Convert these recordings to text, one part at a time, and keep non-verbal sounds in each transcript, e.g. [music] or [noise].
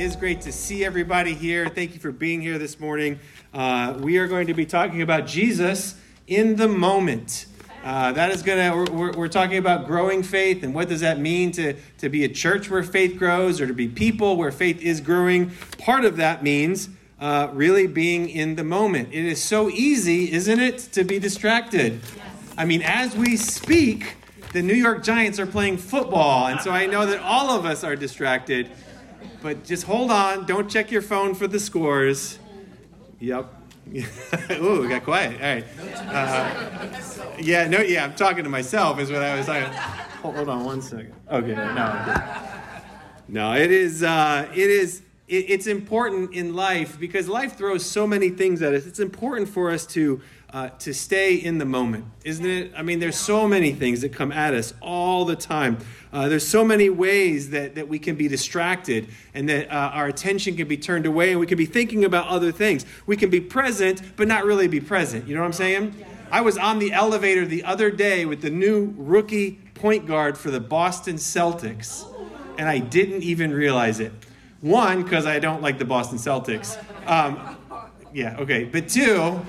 is great to see everybody here. Thank you for being here this morning. Uh, we are going to be talking about Jesus in the moment. Uh, that is to, we're, we're, talking about growing faith and what does that mean to, to be a church where faith grows or to be people where faith is growing. Part of that means uh, really being in the moment. It is so easy, isn't it, to be distracted? Yes. I mean, as we speak, the New York Giants are playing football, and so I know that all of us are distracted. But just hold on. Don't check your phone for the scores. Yep. [laughs] Ooh, we got quiet. All right. Uh, yeah, no, yeah, I'm talking to myself, is what I was saying. Hold, on one second. Okay, no. No, it is, uh, it is, it, it's important in life because life throws so many things at us. It's important for us to uh, to stay in the moment, isn't it? I mean, there's so many things that come at us all the time. Uh, there's so many ways that, that we can be distracted and that uh, our attention can be turned away and we can be thinking about other things. We can be present, but not really be present. You know what I'm saying? I was on the elevator the other day with the new rookie point guard for the Boston Celtics, and I didn't even realize it. One, because I don't like the Boston Celtics. Um, yeah, okay. But two,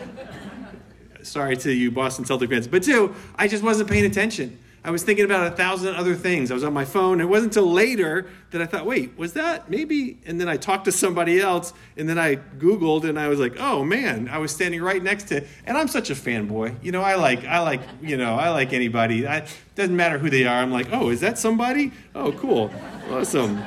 sorry to you Boston Celtic fans. But two, I just wasn't paying attention. I was thinking about a thousand other things. I was on my phone. It wasn't until later that I thought, wait, was that maybe? And then I talked to somebody else, and then I Googled, and I was like, oh man, I was standing right next to. And I'm such a fanboy. You know, I like, I like, you know, I like anybody. I doesn't matter who they are. I'm like, oh, is that somebody? Oh, cool, awesome.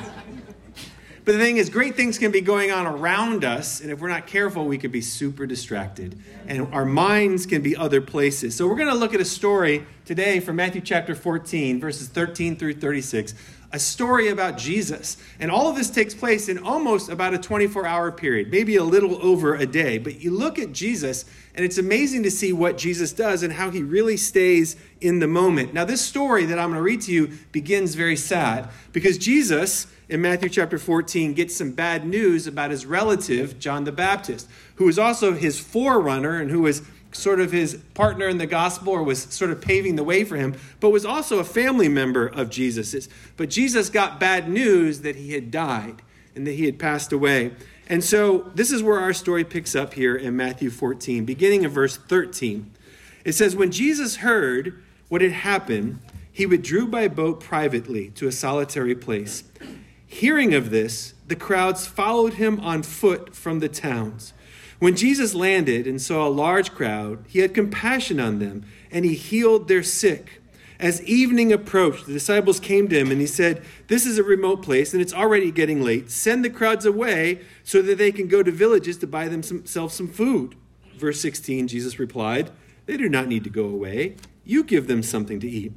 But the thing is, great things can be going on around us, and if we're not careful, we could be super distracted. And our minds can be other places. So we're going to look at a story today from Matthew chapter 14, verses 13 through 36, a story about Jesus. And all of this takes place in almost about a 24 hour period, maybe a little over a day. But you look at Jesus, and it's amazing to see what Jesus does and how he really stays in the moment. Now, this story that I'm going to read to you begins very sad because Jesus in Matthew chapter 14 gets some bad news about his relative, John the Baptist, who was also his forerunner and who was sort of his partner in the gospel or was sort of paving the way for him, but was also a family member of Jesus's. But Jesus got bad news that he had died and that he had passed away. And so this is where our story picks up here in Matthew 14, beginning in verse 13. It says, When Jesus heard what had happened, he withdrew by boat privately to a solitary place. Hearing of this, the crowds followed him on foot from the towns. When Jesus landed and saw a large crowd, he had compassion on them, and he healed their sick. As evening approached, the disciples came to him, and he said, This is a remote place, and it's already getting late. Send the crowds away so that they can go to villages to buy themselves some food. Verse 16, Jesus replied, They do not need to go away. You give them something to eat.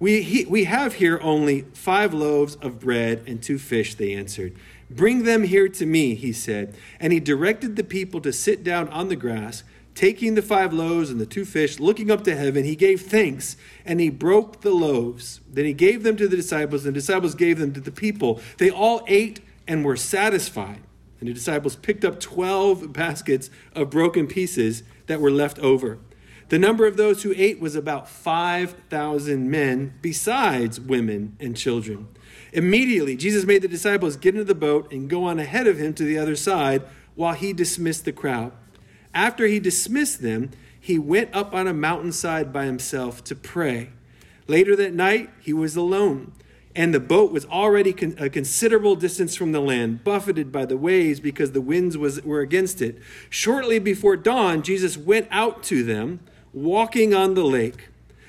We, he, we have here only five loaves of bread and two fish, they answered. Bring them here to me, he said. And he directed the people to sit down on the grass. Taking the five loaves and the two fish, looking up to heaven, he gave thanks and he broke the loaves. Then he gave them to the disciples, and the disciples gave them to the people. They all ate and were satisfied. And the disciples picked up 12 baskets of broken pieces that were left over. The number of those who ate was about 5,000 men, besides women and children. Immediately, Jesus made the disciples get into the boat and go on ahead of him to the other side while he dismissed the crowd. After he dismissed them, he went up on a mountainside by himself to pray. Later that night, he was alone, and the boat was already con- a considerable distance from the land, buffeted by the waves because the winds was, were against it. Shortly before dawn, Jesus went out to them walking on the lake.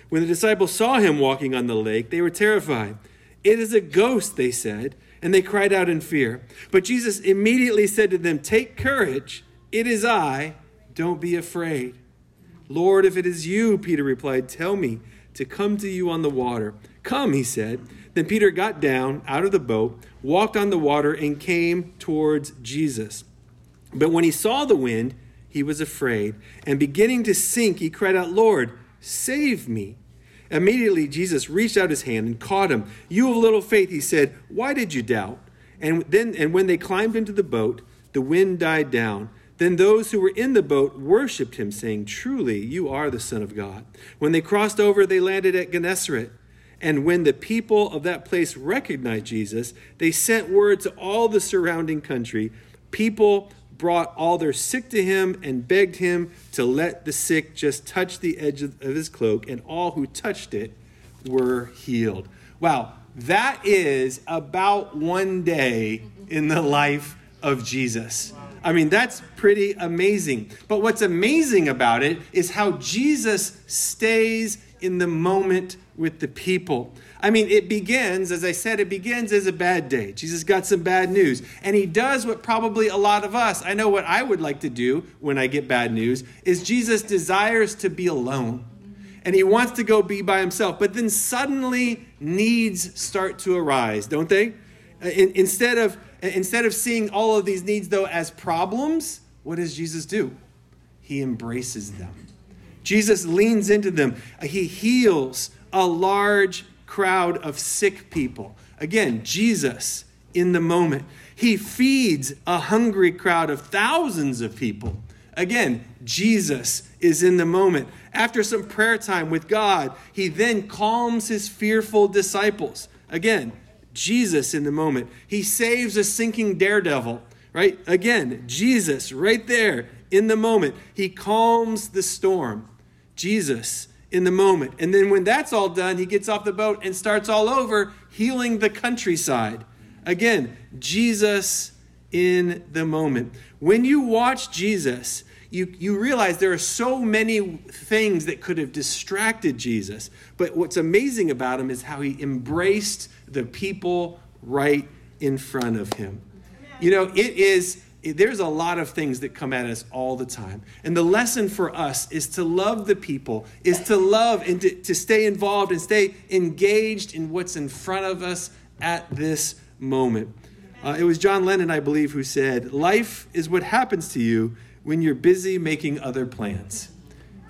When the disciples saw him walking on the lake, they were terrified. It is a ghost, they said, and they cried out in fear. But Jesus immediately said to them, Take courage, it is I, don't be afraid. Lord, if it is you, Peter replied, tell me to come to you on the water. Come, he said. Then Peter got down out of the boat, walked on the water, and came towards Jesus. But when he saw the wind, he was afraid, and beginning to sink, he cried out, Lord, save me. Immediately, Jesus reached out his hand and caught him. You of little faith, he said, why did you doubt? And then, and when they climbed into the boat, the wind died down. Then those who were in the boat worshipped him, saying, Truly, you are the Son of God. When they crossed over, they landed at Gennesaret. And when the people of that place recognized Jesus, they sent word to all the surrounding country. People brought all their sick to him and begged him to let the sick just touch the edge of his cloak, and all who touched it were healed. Wow, that is about one day in the life of Jesus. I mean, that's pretty amazing. But what's amazing about it is how Jesus stays in the moment with the people. I mean, it begins, as I said, it begins as a bad day. Jesus got some bad news. And he does what probably a lot of us, I know what I would like to do when I get bad news, is Jesus desires to be alone. And he wants to go be by himself. But then suddenly needs start to arise, don't they? Uh, in, instead, of, instead of seeing all of these needs, though, as problems, what does Jesus do? He embraces them. Jesus leans into them. He heals a large crowd of sick people. Again, Jesus in the moment. He feeds a hungry crowd of thousands of people. Again, Jesus is in the moment. After some prayer time with God, he then calms his fearful disciples. Again, Jesus in the moment. He saves a sinking daredevil, right? Again, Jesus right there in the moment. He calms the storm. Jesus in the moment. And then when that's all done, he gets off the boat and starts all over healing the countryside. Again, Jesus in the moment. When you watch Jesus, you, you realize there are so many things that could have distracted Jesus. But what's amazing about him is how he embraced the people right in front of him. You know, it is there's a lot of things that come at us all the time. And the lesson for us is to love the people, is to love and to, to stay involved and stay engaged in what's in front of us at this moment. Uh, it was John Lennon, I believe, who said, Life is what happens to you when you're busy making other plans.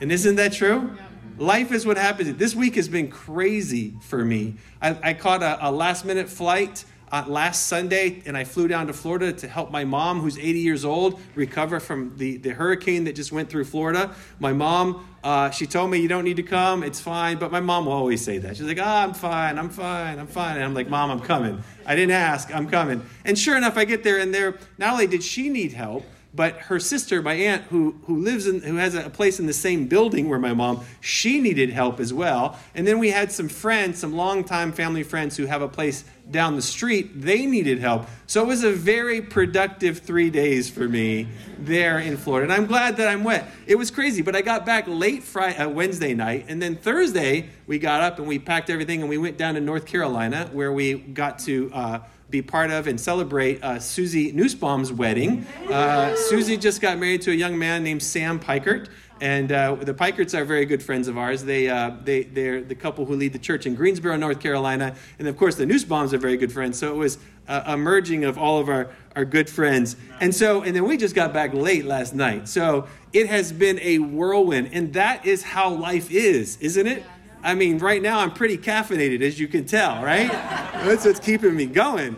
And isn't that true? Life is what happens. This week has been crazy for me. I, I caught a, a last minute flight uh, last Sunday, and I flew down to Florida to help my mom, who's 80 years old, recover from the, the hurricane that just went through Florida. My mom, uh, she told me, You don't need to come, it's fine. But my mom will always say that. She's like, Oh, I'm fine, I'm fine, I'm fine. And I'm like, Mom, I'm coming. I didn't ask, I'm coming. And sure enough, I get there, and there, not only did she need help, but her sister, my aunt, who, who lives in, who has a place in the same building where my mom, she needed help as well. And then we had some friends, some longtime family friends who have a place down the street. They needed help. So it was a very productive three days for me there in Florida. And I'm glad that I'm wet. It was crazy, but I got back late Friday, uh, Wednesday night. And then Thursday, we got up and we packed everything and we went down to North Carolina where we got to, uh, be part of and celebrate uh, Susie Nussbaum's wedding. Uh, Susie just got married to a young man named Sam Pikert. And uh, the Pikerts are very good friends of ours. They, uh, they, they're the couple who lead the church in Greensboro, North Carolina. And of course, the Nussbaums are very good friends. So it was a merging of all of our, our good friends. And so, and then we just got back late last night. So it has been a whirlwind. And that is how life is, isn't it? I mean, right now I'm pretty caffeinated, as you can tell, right? That's what's keeping me going.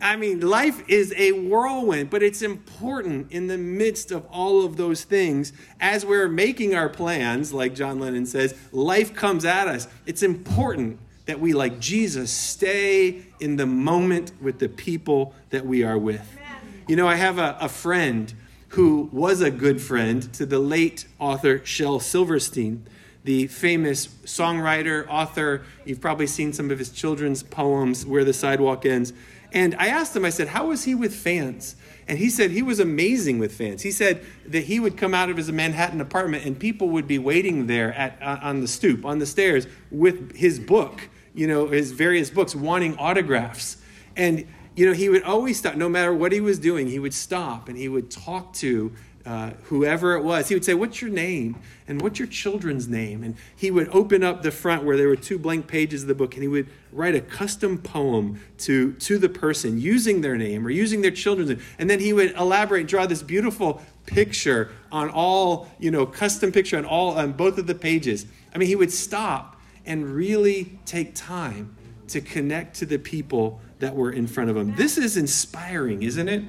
I mean, life is a whirlwind, but it's important in the midst of all of those things as we're making our plans, like John Lennon says, life comes at us. It's important that we, like Jesus, stay in the moment with the people that we are with. You know, I have a, a friend who was a good friend to the late author Shel Silverstein the famous songwriter, author. You've probably seen some of his children's poems, Where the Sidewalk Ends. And I asked him, I said, How was he with fans? And he said he was amazing with fans. He said that he would come out of his Manhattan apartment and people would be waiting there at, uh, on the stoop, on the stairs, with his book, you know, his various books, wanting autographs. And, you know, he would always stop, no matter what he was doing, he would stop and he would talk to uh, whoever it was, he would say, What's your name? And what's your children's name? And he would open up the front where there were two blank pages of the book and he would write a custom poem to, to the person using their name or using their children's name. And then he would elaborate, draw this beautiful picture on all, you know, custom picture on all, on both of the pages. I mean, he would stop and really take time to connect to the people that were in front of him. This is inspiring, isn't it?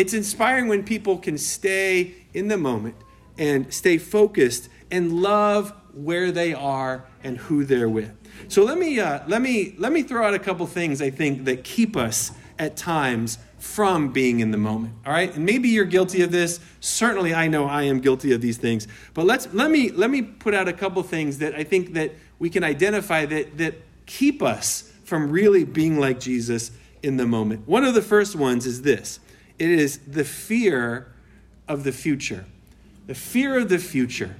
It's inspiring when people can stay in the moment and stay focused and love where they are and who they're with. So let me uh, let me let me throw out a couple things I think that keep us at times from being in the moment. All right? And maybe you're guilty of this. Certainly I know I am guilty of these things. But let's let me let me put out a couple things that I think that we can identify that that keep us from really being like Jesus in the moment. One of the first ones is this. It is the fear of the future. The fear of the future.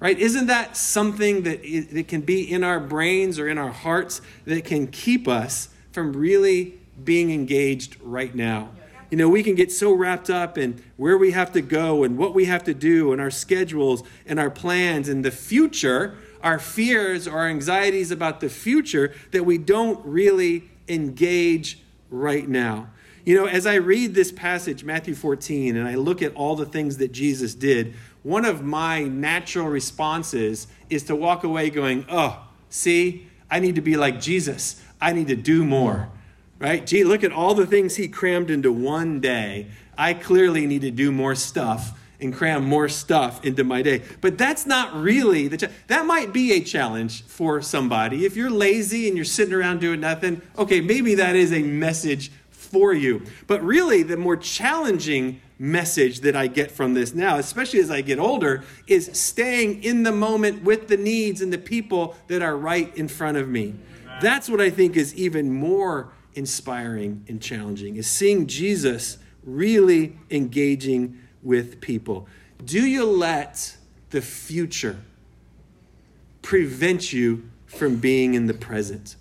Right? Isn't that something that it, it can be in our brains or in our hearts that can keep us from really being engaged right now. You know, we can get so wrapped up in where we have to go and what we have to do and our schedules and our plans and the future, our fears our anxieties about the future that we don't really engage right now. You know, as I read this passage, Matthew 14, and I look at all the things that Jesus did, one of my natural responses is to walk away going, oh, see, I need to be like Jesus. I need to do more right? Gee, look at all the things he crammed into one day. I clearly need to do more stuff and cram more stuff into my day. But that's not really the that might be a challenge for somebody. If you're lazy and you're sitting around doing nothing, okay, maybe that is a message for you. But really the more challenging message that I get from this now, especially as I get older, is staying in the moment with the needs and the people that are right in front of me. That's what I think is even more inspiring and challenging is seeing Jesus really engaging with people. Do you let the future prevent you from being in the present?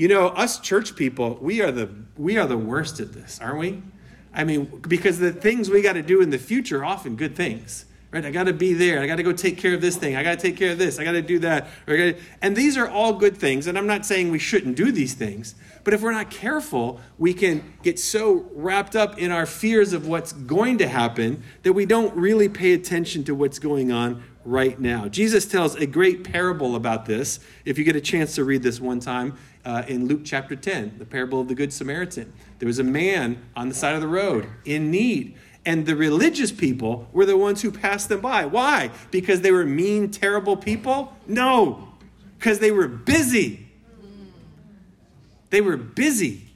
You know, us church people, we are the we are the worst at this, aren't we? I mean, because the things we got to do in the future are often good things right? I got to be there. I got to go take care of this thing. I got to take care of this. I got to do that. And these are all good things. And I'm not saying we shouldn't do these things. But if we're not careful, we can get so wrapped up in our fears of what's going to happen that we don't really pay attention to what's going on right now. Jesus tells a great parable about this. If you get a chance to read this one time uh, in Luke chapter 10, the parable of the Good Samaritan. There was a man on the side of the road in need. And the religious people were the ones who passed them by. Why? Because they were mean, terrible people? No, because they were busy. They were busy.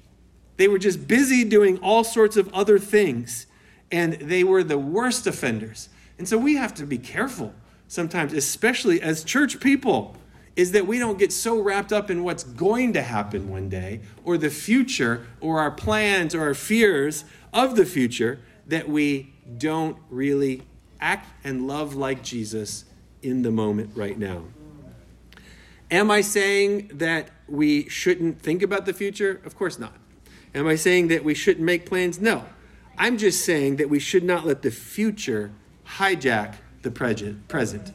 They were just busy doing all sorts of other things. And they were the worst offenders. And so we have to be careful sometimes, especially as church people, is that we don't get so wrapped up in what's going to happen one day or the future or our plans or our fears of the future that we don't really act and love like Jesus in the moment right now. Am I saying that we shouldn't think about the future? Of course not. Am I saying that we shouldn't make plans? No. I'm just saying that we should not let the future hijack the present.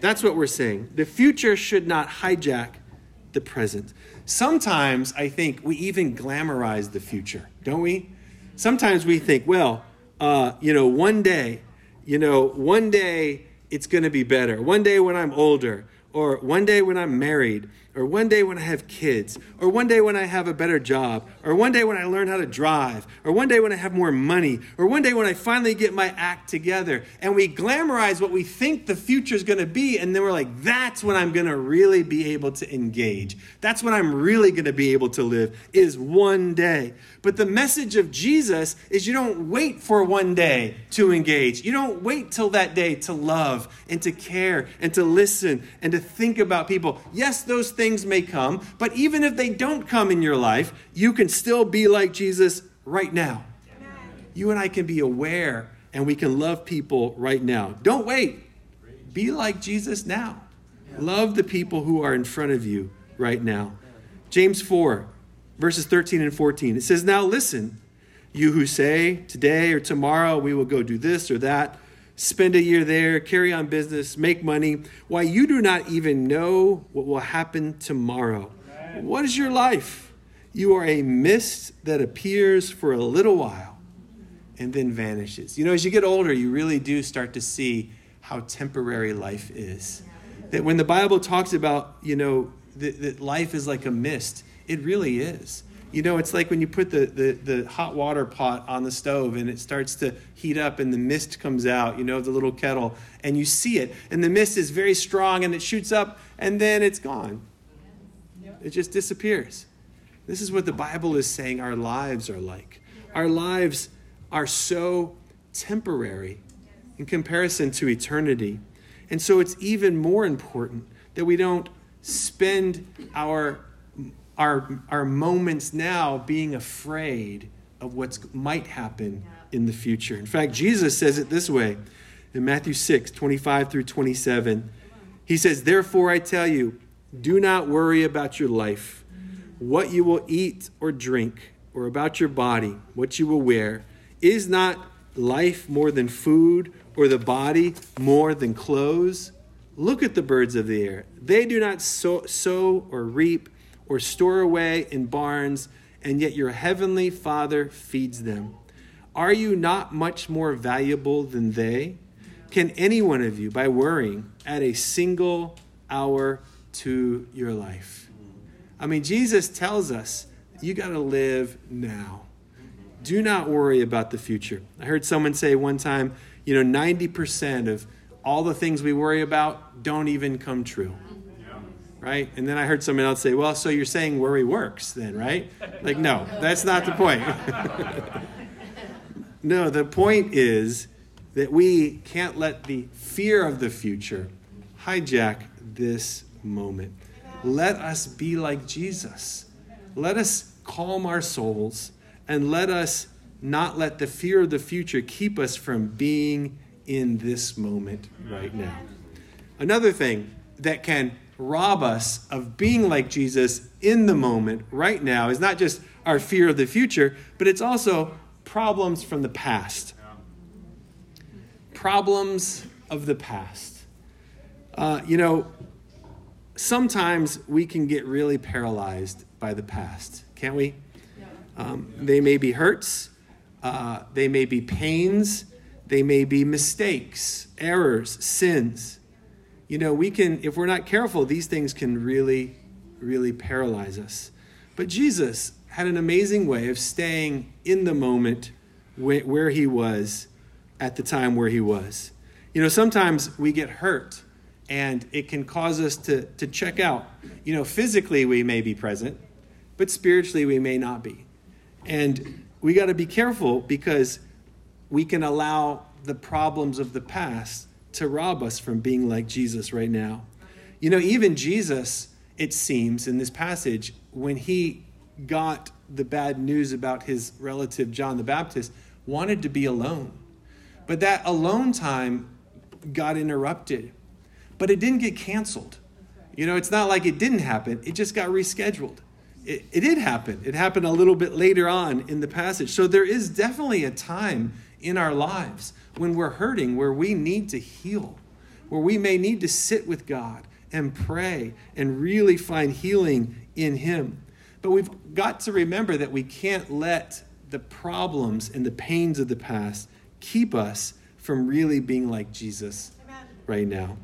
That's what we're saying. The future should not hijack the present. Sometimes I think we even glamorize the future, don't we? Sometimes we think, well, uh, you know, one day, you know, one day it's going to be better. One day when I'm older, or one day when I'm married, or one day when I have kids, or one day when I have a better job, or one day when I learn how to drive, or one day when I have more money, or one day when I finally get my act together. And we glamorize what we think the future is going to be, and then we're like, that's when I'm going to really be able to engage. That's when I'm really going to be able to live, is one day. But the message of Jesus is you don't wait for one day to engage. You don't wait till that day to love and to care and to listen and to think about people. Yes, those things things may come, but even if they don't come in your life, you can still be like Jesus right now. You and I can be aware and we can love people right now. Don't wait. Be like Jesus now. Love the people who are in front of you right now. James 4, verses 13 and 14. It says, Now listen, you who say, Today or tomorrow we will go do this or that spend a year there, carry on business, make money. Why, you do not even know what will happen tomorrow. What is your life? You are a mist that appears for a little while and then vanishes. You know, as you get older, you really do start to see how temporary life is. That when the Bible talks about, you know, that, that life is like a mist, it really is. You know, it's like when you put the, the, the hot water pot on the stove and it starts to heat up and the mist comes out, you know, the little kettle, and you see it. And the mist is very strong and it shoots up and then it's gone. It just disappears. This is what the Bible is saying our lives are like. Our lives are so temporary in comparison to eternity. And so it's even more important that we don't spend our our, our moments now being afraid of what might happen in the future. In fact, Jesus says it this way in Matthew 6 25 through 27. He says, Therefore I tell you, do not worry about your life, what you will eat or drink, or about your body, what you will wear. Is not life more than food, or the body more than clothes? Look at the birds of the air. They do not sow, sow or reap or store away in barns, and yet your heavenly Father feeds them. Are you not much more valuable than they? Can any one of you, by worrying, add a single hour to your life? I mean, Jesus tells us you got to live now. Do not worry about the future. I heard someone say one time, you know, 90% of all the things we worry about don't even come true right? And then I heard someone else say, well, so you're saying worry works then, right? Like, no, that's not the point. [laughs] no, the point is that we can't let the fear of the future hijack this moment. Let us be like Jesus. Let us calm our souls and let us not let the fear of the future keep us from being in this moment right now. Another thing that can rob us of being like Jesus in the moment right now is not just our fear of the future, but it's also problems from the past. Problems of the past. Uh, you know, sometimes we can get really paralyzed by the past, can't we? Um, they may be hurts, uh, they may be pains, they may be mistakes, errors, sins you know, we can, if we're not careful, these things can really, really paralyze us. But Jesus had an amazing way of staying in the moment where he was at the time where he was. You know, sometimes we get hurt and it can cause us to, to check out. You know, physically we may be present, but spiritually we may not be. And we got to be careful because we can allow the problems of the past to rob us from being like Jesus right now. You know, even Jesus, it seems in this passage, when he got the bad news about his relative John the Baptist, wanted to be alone. But that alone time got interrupted. But it didn't get canceled. You know, it's not like it didn't happen, it just got rescheduled. It, it did happen. It happened a little bit later on in the passage. So there is definitely a time in our lives when we're hurting, where we need to heal, where we may need to sit with God and pray and really find healing in Him. But we've got to remember that we can't let the problems and the pains of the past keep us from really being like Jesus right now.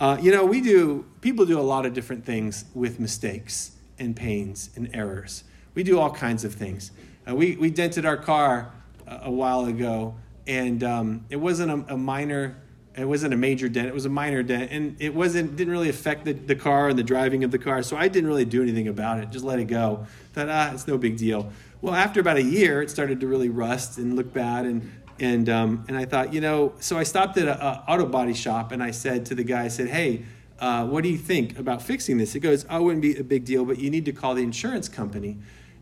Uh, you know, we do, people do a lot of different things with mistakes and pains and errors. We do all kinds of things. Uh, we, we dented our car a, while ago and um, it wasn't a, a, minor it wasn't a major dent it was a minor dent and it wasn't didn't really affect the, the car and the driving of the car so i didn't really do anything about it just let it go. Thought ah it's no big deal. Well after about a year it started to really rust and look bad and and um, and i thought you know so i stopped at an auto body shop and i said to the guy i said hey uh, what do you think about fixing this? He goes oh it wouldn't be a big deal but you need to call the insurance company.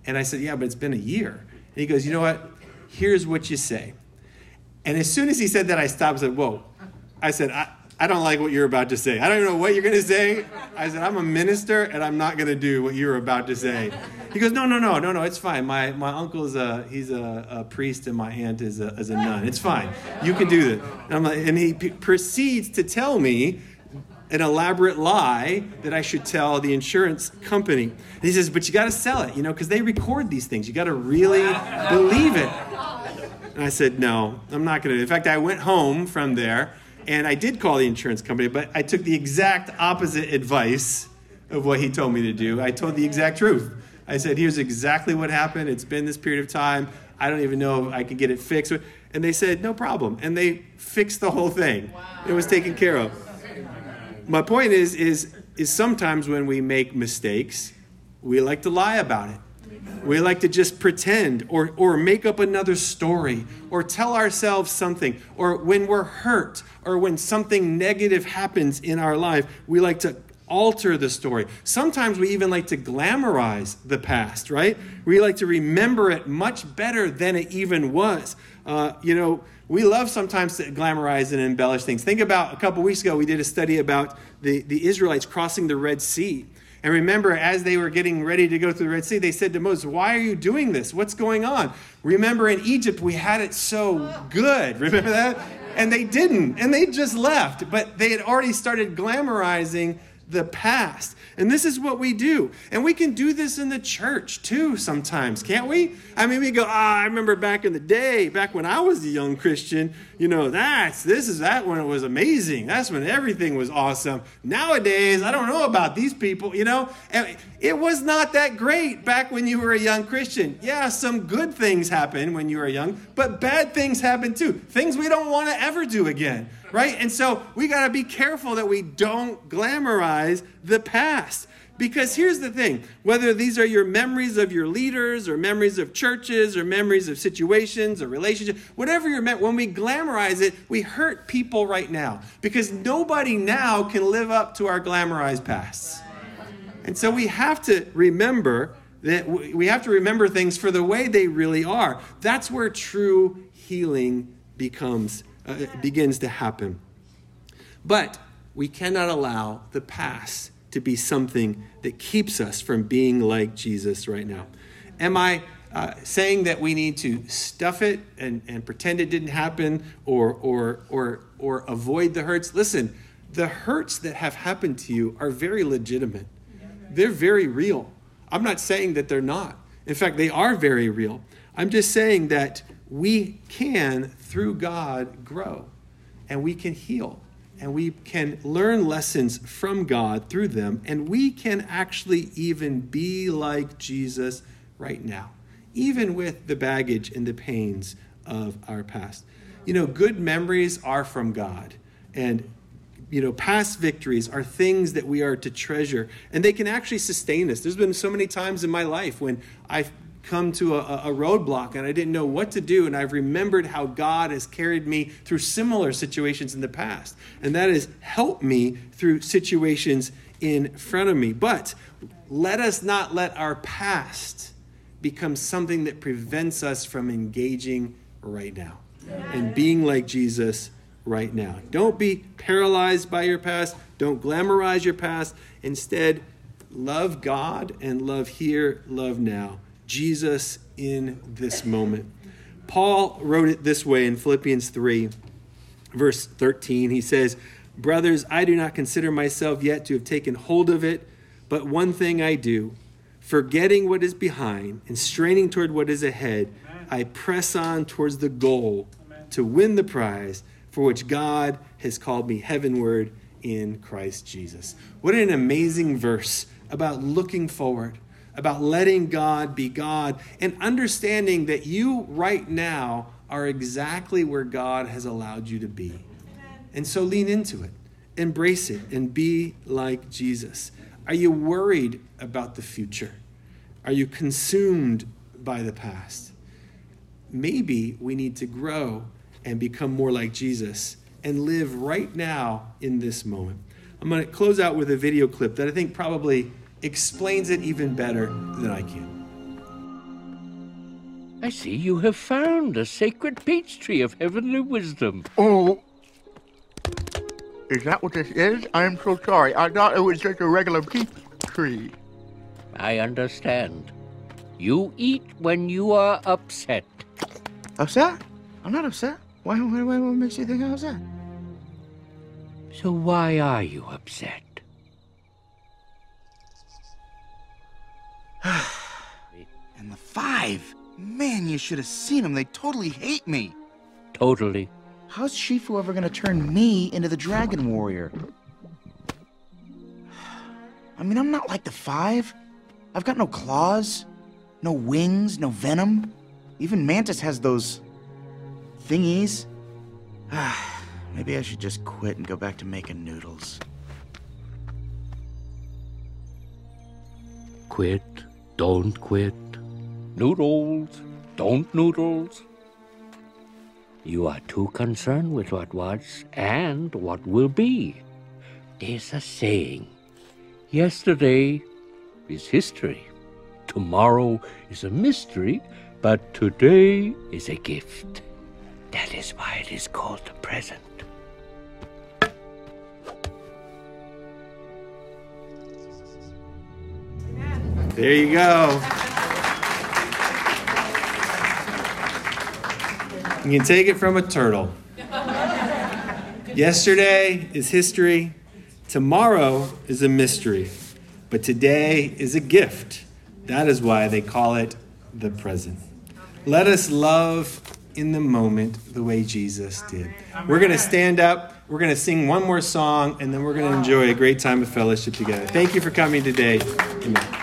And i said yeah but it's been a year. And he goes you know what here's what you say and as soon as he said that, I stopped and said, Whoa. I said, I, I don't like what you're about to say. I don't even know what you're going to say. I said, I'm a minister and I'm not going to do what you're about to say. He goes, No, no, no, no, no, it's fine. My, my uncle is a, he's a, a priest and my aunt is a, is a nun. It's fine. You can do this. And, I'm like, and he p- proceeds to tell me an elaborate lie that I should tell the insurance company. And he says, But you got to sell it, you know, because they record these things. You got to really believe it. And I said, no, I'm not going to. In fact, I went home from there and I did call the insurance company, but I took the exact opposite advice of what he told me to do. I told the exact truth. I said, here's exactly what happened. It's been this period of time. I don't even know if I can get it fixed. And they said, no problem. And they fixed the whole thing. Wow. It was taken care of. My point is, is, is sometimes when we make mistakes, we like to lie about it. We like to just pretend or, or make up another story or tell ourselves something. Or when we're hurt or when something negative happens in our life, we like to alter the story. Sometimes we even like to glamorize the past, right? We like to remember it much better than it even was. Uh, you know, we love sometimes to glamorize and embellish things. Think about a couple weeks ago, we did a study about the, the Israelites crossing the Red Sea. And remember, as they were getting ready to go through the Red Sea, they said to Moses, Why are you doing this? What's going on? Remember, in Egypt, we had it so good. [laughs] Remember that? And they didn't, and they just left. But they had already started glamorizing the past. And this is what we do. And we can do this in the church too sometimes, can't we? I mean, we go, ah, I remember back in the day, back when I was a young Christian, you know, that's, this is that when it was amazing. That's when everything was awesome. Nowadays, I don't know about these people, you know, and it was not that great back when you were a young Christian. Yeah, some good things happen when you were young, but bad things happen too. Things we don't want to ever do again right? And so we got to be careful that we don't glamorize the past. Because here's the thing whether these are your memories of your leaders, or memories of churches, or memories of situations, or relationships, whatever you're meant, when we glamorize it, we hurt people right now. Because nobody now can live up to our glamorized pasts. And so we have to remember that we have to remember things for the way they really are. That's where true healing becomes uh, begins to happen. But we cannot allow the past to be something that keeps us from being like Jesus right now. Am I uh, saying that we need to stuff it and, and pretend it didn't happen or, or, or, or avoid the hurts? Listen, the hurts that have happened to you are very legitimate, they're very real. I'm not saying that they're not. In fact, they are very real. I'm just saying that we can, through God, grow and we can heal and we can learn lessons from God through them, and we can actually even be like Jesus right now, even with the baggage and the pains of our past. You know, good memories are from God, and you know, past victories are things that we are to treasure, and they can actually sustain us. There's been so many times in my life when I've come to a, a, roadblock and I didn't know what to do. And I've remembered how God has carried me through similar situations in the past. And that has helped me through situations in front of me. But let us not let our past become something that prevents us from engaging right now and being like Jesus right now. Don't be paralyzed by your past. Don't glamorize your past. Instead, love God and love here, love now. Jesus in this moment. Paul wrote it this way in Philippians 3, verse 13. He says, Brothers, I do not consider myself yet to have taken hold of it, but one thing I do, forgetting what is behind and straining toward what is ahead, I press on towards the goal to win the prize for which God has called me heavenward in Christ Jesus. What an amazing verse about looking forward about letting God be God and understanding that you right now are exactly where God has allowed you to be. And so lean into it, embrace it, and be like Jesus. Are you worried about the future? Are you consumed by the past? Maybe we need to grow and become more like Jesus and live right now in this moment. I'm going to close out with a video clip that I think probably explains it even better than I can. I see you have found a sacred peach tree of heavenly wisdom. Oh, is that what this is? I'm so sorry. I thought it was just a regular peach tree. I understand. You eat when you are upset. Upset? I'm not upset. Why, why, why, what makes you think I'm upset? So why are you upset? [sighs] and the five. Man, you should have seen them. They totally hate me. Totally. How's Shifu ever gonna turn me into the Dragon Warrior? [sighs] I mean, I'm not like the five. I've got no claws, no wings, no venom. Even Mantis has those thingies. [sighs] Maybe I should just quit and go back to making noodles. Quit, don't quit. Noodles, don't noodles. You are too concerned with what was and what will be. There's a saying yesterday is history, tomorrow is a mystery, but today is a gift. That is why it is called the present. There you go. You can take it from a turtle. Yesterday is history. Tomorrow is a mystery. But today is a gift. That is why they call it the present. Let us love in the moment the way Jesus did. We're going to stand up. We're going to sing one more song, and then we're going to enjoy a great time of fellowship together. Thank you for coming today. Amen.